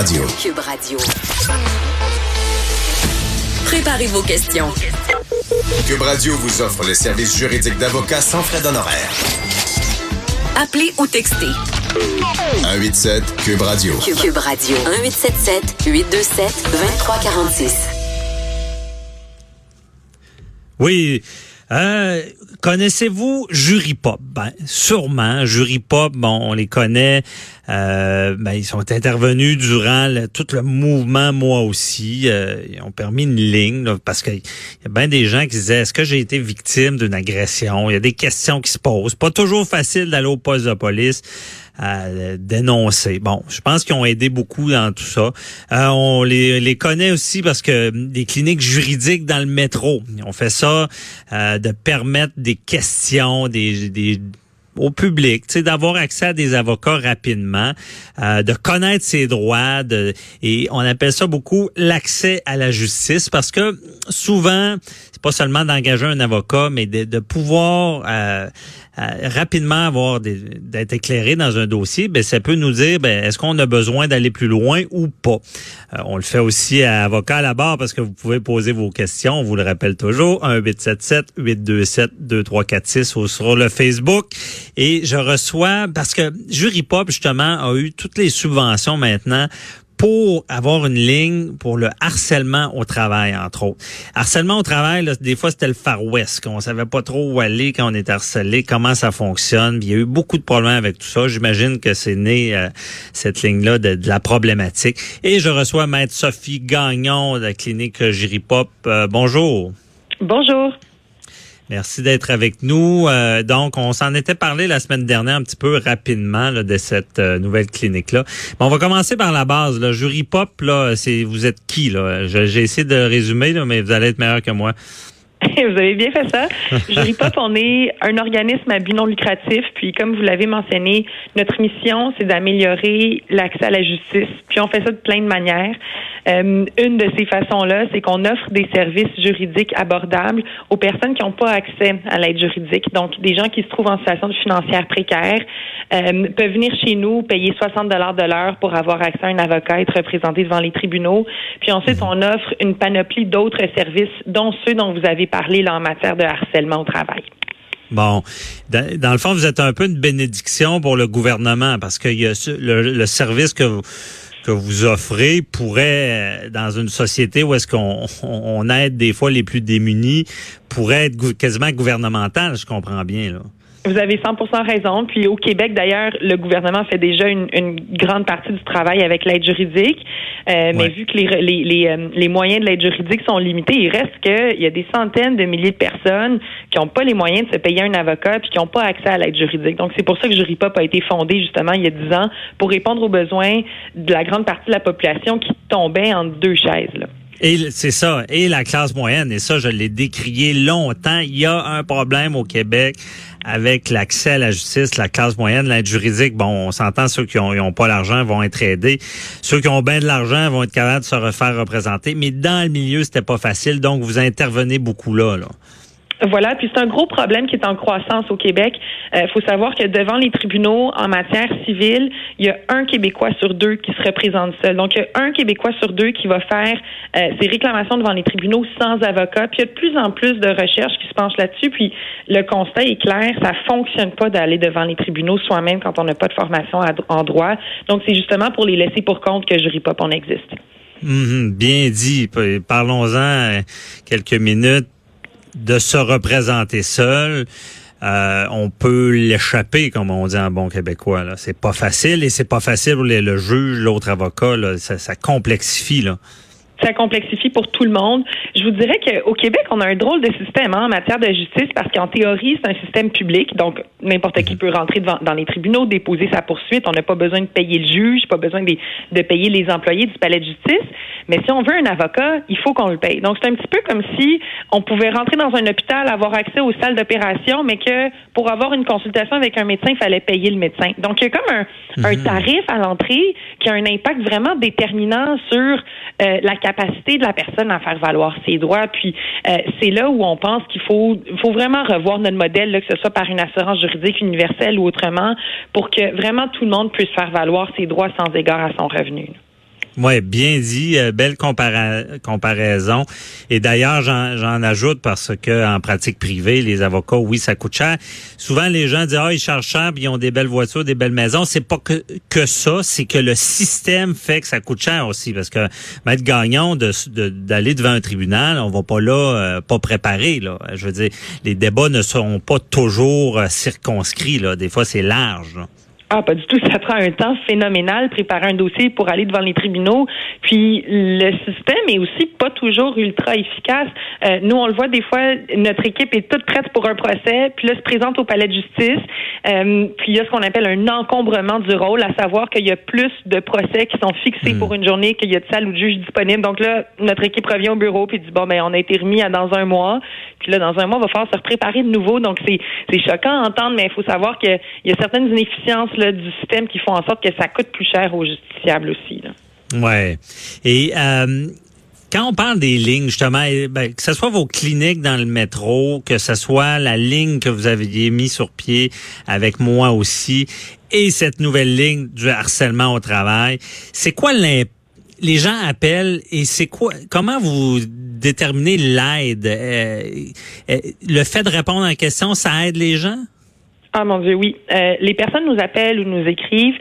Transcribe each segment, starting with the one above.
Radio. Cube Radio. Préparez vos questions. Cube Radio vous offre les services juridiques d'avocats sans frais d'honoraires. Appelez ou textez. 187 Cube Radio. Cube, Cube Radio. 1877 827 2346. Oui. Euh, connaissez-vous Jury Pop? Ben, sûrement. Jury Pop, bon, on les connaît. Euh, ben, ils sont intervenus durant le, tout le mouvement, moi aussi. Euh, ils ont permis une ligne parce qu'il y a bien des gens qui disaient est-ce que j'ai été victime d'une agression? Il y a des questions qui se posent. Pas toujours facile d'aller au poste de police à dénoncer. Bon, je pense qu'ils ont aidé beaucoup dans tout ça. Euh, on les, les connaît aussi parce que des cliniques juridiques dans le métro, on fait ça euh, de permettre des questions, des, des au public, d'avoir accès à des avocats rapidement, euh, de connaître ses droits, de, et on appelle ça beaucoup l'accès à la justice parce que souvent, c'est pas seulement d'engager un avocat, mais de, de pouvoir euh, euh, rapidement avoir d'être éclairé dans un dossier, ben ça peut nous dire ben, est-ce qu'on a besoin d'aller plus loin ou pas? Euh, on le fait aussi à avocat à la barre parce que vous pouvez poser vos questions, on vous le rappelle toujours, 1 877 827 2346 ou sur le Facebook et je reçois parce que Jury Pop justement a eu toutes les subventions maintenant pour avoir une ligne pour le harcèlement au travail, entre autres. Harcèlement au travail, là, des fois, c'était le Far West, qu'on savait pas trop où aller quand on était harcelé, comment ça fonctionne. il y a eu beaucoup de problèmes avec tout ça. J'imagine que c'est né, euh, cette ligne-là, de, la problématique. Et je reçois Maître Sophie Gagnon de la clinique Giripop. Euh, bonjour. Bonjour. Merci d'être avec nous. Euh, donc, on s'en était parlé la semaine dernière un petit peu rapidement de cette euh, nouvelle clinique-là. on va commencer par la base. Là. Jury Pop, là, c'est vous êtes qui? là? J'ai essayé de résumer, là, mais vous allez être meilleur que moi. Vous avez bien fait ça. Jury Pop, on est un organisme à but non lucratif. Puis, comme vous l'avez mentionné, notre mission, c'est d'améliorer l'accès à la justice. Puis, on fait ça de plein de manières. Euh, une de ces façons-là, c'est qu'on offre des services juridiques abordables aux personnes qui n'ont pas accès à l'aide juridique. Donc, des gens qui se trouvent en situation financière précaire euh, peuvent venir chez nous, payer 60 dollars de l'heure pour avoir accès à un avocat, être représenté devant les tribunaux. Puis ensuite, on offre une panoplie d'autres services, dont ceux dont vous avez parlé là, en matière de harcèlement au travail. Bon, dans, le fond, vous êtes un peu une bénédiction pour le gouvernement parce que y a le, service que vous que vous offrez pourrait, euh, dans une société où est-ce qu'on on aide des fois les plus démunis, pourrait être quasiment gouvernemental, je comprends bien. Là. Vous avez 100% raison. Puis au Québec, d'ailleurs, le gouvernement fait déjà une, une grande partie du travail avec l'aide juridique. Euh, mais vu que les, les, les, euh, les moyens de l'aide juridique sont limités, il reste qu'il y a des centaines de milliers de personnes qui n'ont pas les moyens de se payer un avocat puis qui n'ont pas accès à l'aide juridique. Donc c'est pour ça que Juripop a été fondé justement il y a 10 ans pour répondre aux besoins de la grande partie de la population qui tombait en deux chaises. Là. Et c'est ça, et la classe moyenne, et ça, je l'ai décrié longtemps. Il y a un problème au Québec avec l'accès à la justice, la classe moyenne, l'aide juridique. Bon, on s'entend, ceux qui n'ont pas l'argent vont être aidés. Ceux qui ont bien de l'argent vont être capables de se refaire représenter. Mais dans le milieu, c'était pas facile. Donc, vous intervenez beaucoup là. là. Voilà, puis c'est un gros problème qui est en croissance au Québec. Il euh, faut savoir que devant les tribunaux en matière civile, il y a un Québécois sur deux qui se représente seul. Donc, il y a un Québécois sur deux qui va faire euh, ses réclamations devant les tribunaux sans avocat. Puis il y a de plus en plus de recherches qui se penchent là-dessus. Puis le constat est clair, ça fonctionne pas d'aller devant les tribunaux soi-même quand on n'a pas de formation en droit. Donc, c'est justement pour les laisser pour compte que Jury Pop on existe. Mm-hmm. bien dit. Parlons-en euh, quelques minutes de se représenter seul. Euh, on peut l'échapper, comme on dit en bon québécois. Là. C'est pas facile et c'est pas facile pour le juge, l'autre avocat. Là. Ça, ça complexifie. Là ça complexifie pour tout le monde. Je vous dirais qu'au Québec, on a un drôle de système hein, en matière de justice parce qu'en théorie, c'est un système public, donc n'importe qui mhm. peut rentrer devant, dans les tribunaux, déposer sa poursuite. On n'a pas besoin de payer le juge, pas besoin de, de, payer les employés du palais de justice. Mais si on veut un avocat, il faut qu'on le paye. Donc c'est un petit peu comme si on pouvait rentrer dans un hôpital, avoir accès aux salles d'opération, mais que pour avoir une consultation avec un médecin, il fallait payer le médecin. Donc il y a comme un, un mhm. tarif à l'entrée qui a un impact vraiment déterminant sur euh, la capacité de la personne à faire valoir ses droits. Puis euh, c'est là où on pense qu'il faut, faut vraiment revoir notre modèle, là, que ce soit par une assurance juridique universelle ou autrement, pour que vraiment tout le monde puisse faire valoir ses droits sans égard à son revenu. Oui, bien dit, euh, belle comparaison. Et d'ailleurs, j'en ajoute parce que en pratique privée, les avocats, oui, ça coûte cher. Souvent, les gens disent ah ils chargent cher, puis ils ont des belles voitures, des belles maisons. C'est pas que que ça, c'est que le système fait que ça coûte cher aussi. Parce que maître Gagnon d'aller devant un tribunal, on va pas là, euh, pas préparé là. Je veux dire, les débats ne seront pas toujours euh, circonscrits là. Des fois, c'est large. Ah, pas du tout. Ça prend un temps phénoménal préparer un dossier pour aller devant les tribunaux. Puis le système est aussi pas toujours ultra efficace. Euh, nous, on le voit des fois, notre équipe est toute prête pour un procès, puis là se présente au palais de justice. Euh, puis il y a ce qu'on appelle un encombrement du rôle, à savoir qu'il y a plus de procès qui sont fixés hmm. pour une journée qu'il y a de salles ou de juges disponibles. Donc là, notre équipe revient au bureau puis dit bon ben on a été remis à dans un mois. Puis là, dans un mois, il va falloir se préparer de nouveau. Donc c'est c'est choquant à entendre, mais il faut savoir qu'il y a certaines inefficiences du système qui font en sorte que ça coûte plus cher aux justiciables aussi. Là. Ouais. Et euh, quand on parle des lignes, justement, eh, ben, que ce soit vos cliniques dans le métro, que ce soit la ligne que vous aviez mis sur pied avec moi aussi, et cette nouvelle ligne du harcèlement au travail, c'est quoi l'impact? Les gens appellent et c'est quoi Comment vous déterminez l'aide? Euh, euh, Le fait de répondre à la question, ça aide les gens? Ah mon Dieu, oui. Euh, les personnes nous appellent ou nous écrivent,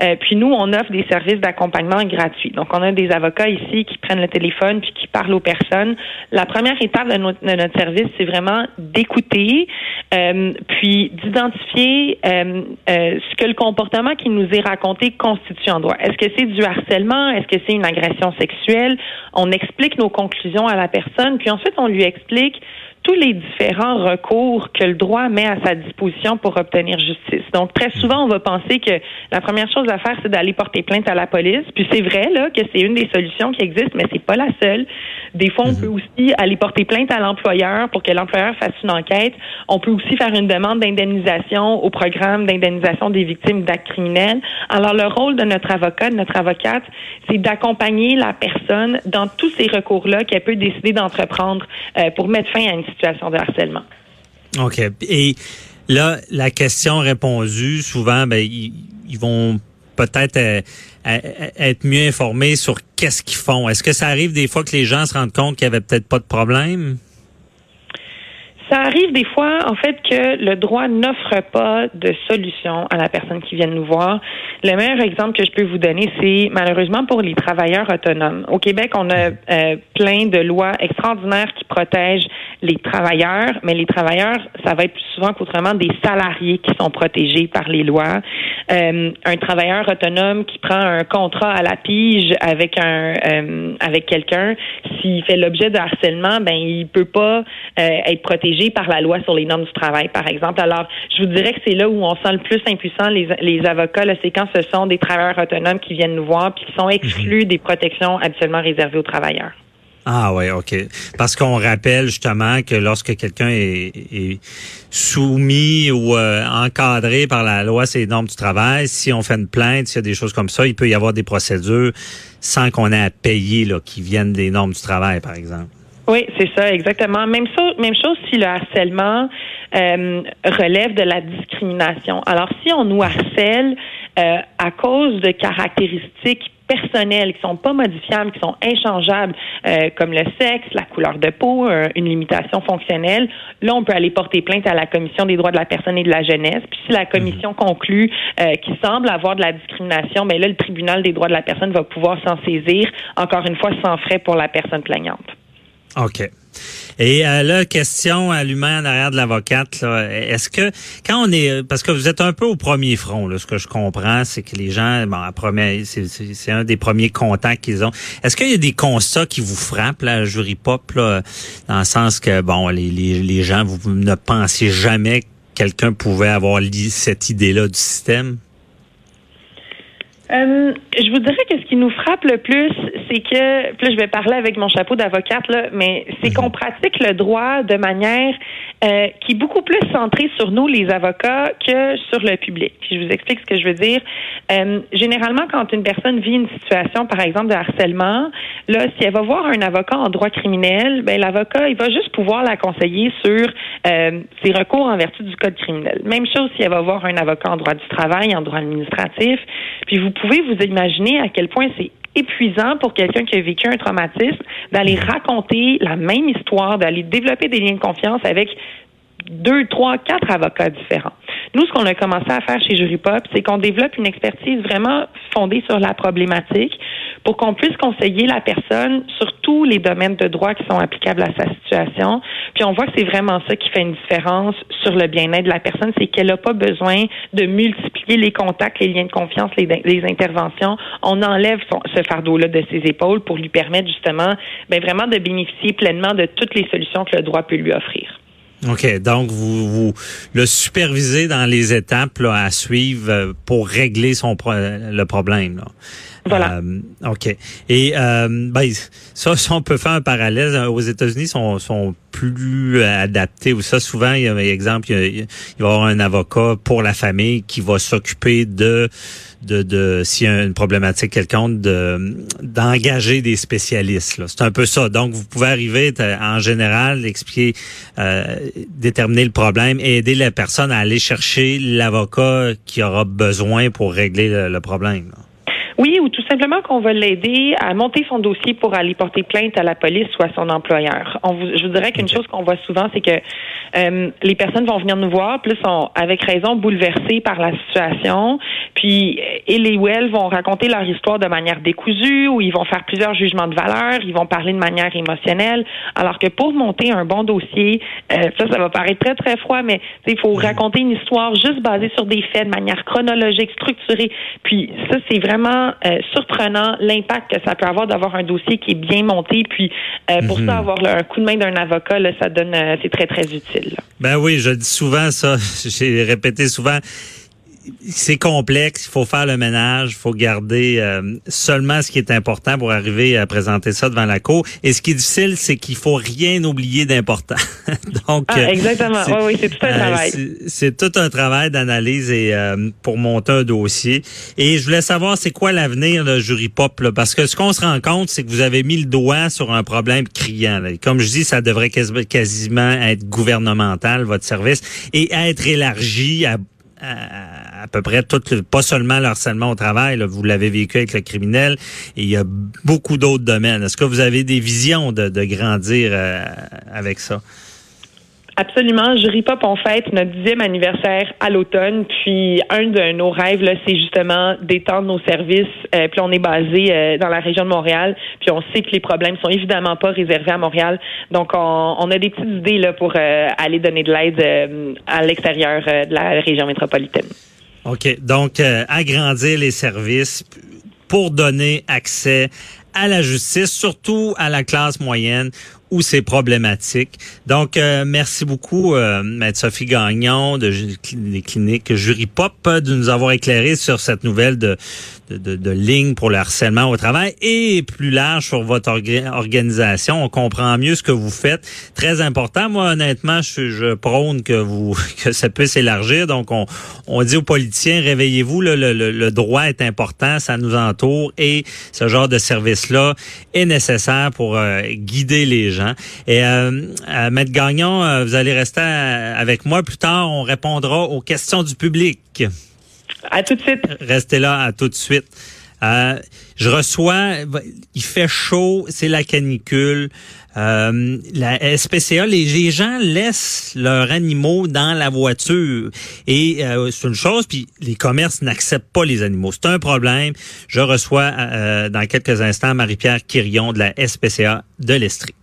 euh, puis nous, on offre des services d'accompagnement gratuits. Donc, on a des avocats ici qui prennent le téléphone puis qui parlent aux personnes. La première étape de notre, de notre service, c'est vraiment d'écouter, euh, puis d'identifier euh, euh, ce que le comportement qui nous est raconté constitue en droit. Est-ce que c'est du harcèlement? Est-ce que c'est une agression sexuelle? On explique nos conclusions à la personne, puis ensuite, on lui explique tous les différents recours que le droit met à sa disposition pour obtenir justice. Donc, très souvent, on va penser que la première chose à faire, c'est d'aller porter plainte à la police. Puis c'est vrai là que c'est une des solutions qui existent, mais c'est pas la seule. Des fois, on mhm. peut aussi aller porter plainte à l'employeur pour que l'employeur fasse une enquête. On peut aussi faire une demande d'indemnisation au programme d'indemnisation des victimes d'actes criminels. Alors, le rôle de notre avocat, de notre avocate, c'est d'accompagner la personne dans tous ces recours-là qu'elle peut décider d'entreprendre euh, pour mettre fin à une situation de harcèlement. OK. Et là, la question répondue, souvent, ben, ils, vont peut-être euh, euh, être mieux informés sur qu'est-ce qu'ils font. Est-ce que ça arrive des fois que les gens se rendent compte qu'il n'y avait peut-être pas de problème? Ça arrive des fois, en fait, que le droit n'offre pas de solution à la personne qui vient nous voir. Le meilleur exemple que je peux vous donner, c'est malheureusement pour les travailleurs autonomes. Au Québec, on a euh, plein de lois extraordinaires qui protègent les travailleurs, mais les travailleurs, ça va être plus souvent qu'autrement des salariés qui sont protégés par les lois. Euh, un travailleur autonome qui prend un contrat à la pige avec un euh, avec quelqu'un, s'il fait l'objet de harcèlement, ben il peut pas être protégé par la loi sur les normes du travail, par exemple. Alors, je vous dirais que c'est là où on sent le plus impuissant les, les avocats, c'est quand ce sont des travailleurs autonomes qui viennent nous voir puis qui sont exclus mhm. des protections habituellement réservées aux travailleurs. Ah oui, OK. Parce qu'on rappelle justement que lorsque quelqu'un est, soumis ou euh, encadré par la loi sur les normes du travail, si on fait une plainte, s'il y a des choses comme ça, il peut y avoir des procédures sans qu'on ait à payer là, qui viennent des normes du travail, par exemple. Oui, c'est ça, exactement. Même, même chose si le harcèlement euh, relève de la discrimination. Alors, si on nous harcèle euh, à cause de caractéristiques personnelles qui sont pas modifiables, qui sont inchangeables, euh, comme le sexe, la couleur de peau, une limitation fonctionnelle, là, on peut aller porter plainte à la Commission des droits de la personne et de la jeunesse. Puis si la commission mhm. conclut qu'il semble avoir de la discrimination, mais là, le tribunal des droits de la personne va pouvoir s'en saisir, encore une fois, sans frais pour la personne plaignante. OK. Et euh, là, question à l'humain derrière de l'avocate, est-ce que quand on est parce que vous êtes un peu au premier front, là, ce que je comprends, c'est que les gens, bon, c'est un des premiers contacts qu'ils ont. Est-ce qu'il y a des constats qui vous frappent, la jury pop, là, dans le sens que bon, les, les, les gens, vous ne pensiez jamais que quelqu'un pouvait avoir cette idée-là du système? Euh, je vous dirais que ce qui nous frappe le plus, c'est que, puis là, je vais parler avec mon chapeau d'avocate, là, mais c'est qu'on pratique le droit de manière euh, qui est beaucoup plus centrée sur nous, les avocats, que sur le public. je vous explique ce que je veux dire. Euh, généralement, quand une personne vit une situation, par exemple, de harcèlement, là, si elle va voir un avocat en droit criminel, ben l'avocat, il va juste pouvoir la conseiller sur euh, ses recours en vertu du code criminel. Même chose si elle va voir un avocat en droit du travail, en droit administratif. Puis vous pouvez vous imaginer à quel point c'est épuisant pour quelqu'un qui a vécu un traumatisme d'aller raconter la même histoire, d'aller développer des liens de confiance avec deux, trois, quatre avocats différents. Nous, ce qu'on a commencé à faire chez Jury Pop, c'est qu'on développe une expertise vraiment fondée sur la problématique pour qu'on puisse conseiller la personne sur tous les domaines de droit qui sont applicables à sa situation. Puis on voit que c'est vraiment ça qui fait une différence sur le bien-être de la personne, c'est qu'elle n'a pas besoin de multiplier les contacts, les liens de confiance, les, interventions. On enlève ce fardeau-là de ses épaules pour lui permettre justement, ben vraiment de bénéficier pleinement de toutes les solutions que le droit peut lui offrir. OK. Donc, vous, vous le supervisez dans les étapes là, à suivre euh, pour régler son le problème. Là. Voilà. Euh, OK. Et euh, ben, ça, ça, on peut faire un parallèle. Aux États-Unis, sont, sont plus adaptés. Ou ça, souvent, il y a un exemple, il, il va y avoir un avocat pour la famille qui va s'occuper de de, de s'il y a une problématique quelconque, de d'engager des spécialistes. C'est un peu ça. Donc, vous pouvez arriver en général, expliquer, euh, déterminer le problème et aider la personne à aller chercher l'avocat qui aura besoin pour régler le, problème. Oui, ou tout simplement qu'on va l'aider à monter son dossier pour aller porter plainte à la police ou à son employeur. On vous, je vous dirais qu'une chose qu'on voit souvent, c'est que euh, les personnes vont venir nous voir, plus sont avec raison bouleversées par la situation, puis et les ou vont raconter leur histoire de manière décousue, ou ils vont faire plusieurs jugements de valeur, ils vont parler de manière émotionnelle, alors que pour monter un bon dossier, euh, ça, ça va paraître très très froid, mais il faut raconter une histoire juste basée sur des faits de manière chronologique, structurée. Puis ça, c'est vraiment euh, surprenant l'impact que ça peut avoir d'avoir un dossier qui est bien monté. Puis euh, pour mhm. ça, avoir un coup de main d'un avocat, là, ça donne, euh, c'est très très utile. Ben oui, je dis souvent ça. J'ai répété souvent c'est complexe, il faut faire le ménage, il faut garder euh, seulement ce qui est important pour arriver à présenter ça devant la cour. Et ce qui est difficile, c'est qu'il faut rien oublier d'important. Donc ah, exactement, oui, oui, c'est tout un euh, travail. C'est tout un travail d'analyse et euh, pour monter un dossier. Et je voulais savoir, c'est quoi l'avenir de Jury Pop là? Parce que ce qu'on se rend compte, c'est que vous avez mis le doigt sur un problème criant. Là. Comme je dis, ça devrait quasiment être gouvernemental votre service et être élargi à à, peu près tout, pas seulement le harcèlement au travail, vous l'avez vécu avec le criminel, et il y a beaucoup d'autres domaines. Est-ce que vous avez des visions de, grandir euh, avec ça? Absolument. Jury Pop, on fête notre dixième anniversaire à l'automne. Puis un de nos rêves, c'est justement d'étendre nos services. Euh, puis on est basé euh, dans la région de Montréal. Puis on sait que les problèmes sont évidemment pas réservés à Montréal. Donc on, a des petites idées pour aller donner de l'aide à l'extérieur de la région métropolitaine. OK. Donc agrandir les services pour donner accès à la justice, surtout à la classe moyenne où c'est problématique. Donc, euh, merci beaucoup, euh, Maître Sophie Gagnon de, des cliniques Jury Pop de nous avoir éclairé sur cette nouvelle de, de, de, ligne pour le harcèlement au travail et plus large sur votre organisation. On comprend mieux ce que vous faites. Très important. Moi, honnêtement, je, je prône que vous que ça puisse élargir. Donc, on, on dit aux politiciens, réveillez-vous, le, le, le, droit est important, ça nous entoure et ce genre de service-là est nécessaire pour euh, guider les gens. Et euh, euh Maître Gagnon, euh, vous allez rester avec moi plus tard. On répondra aux questions du public. À tout de suite. Restez là, à tout de suite. Euh, je reçois, il fait chaud, c'est la canicule. Euh, la SPCA, les, gens laissent leurs animaux dans la voiture et euh, c'est une chose. Puis les commerces n'acceptent pas les animaux, c'est un problème. Je reçois dans quelques instants Marie-Pierre Quirion de la SPCA de l'Estrie.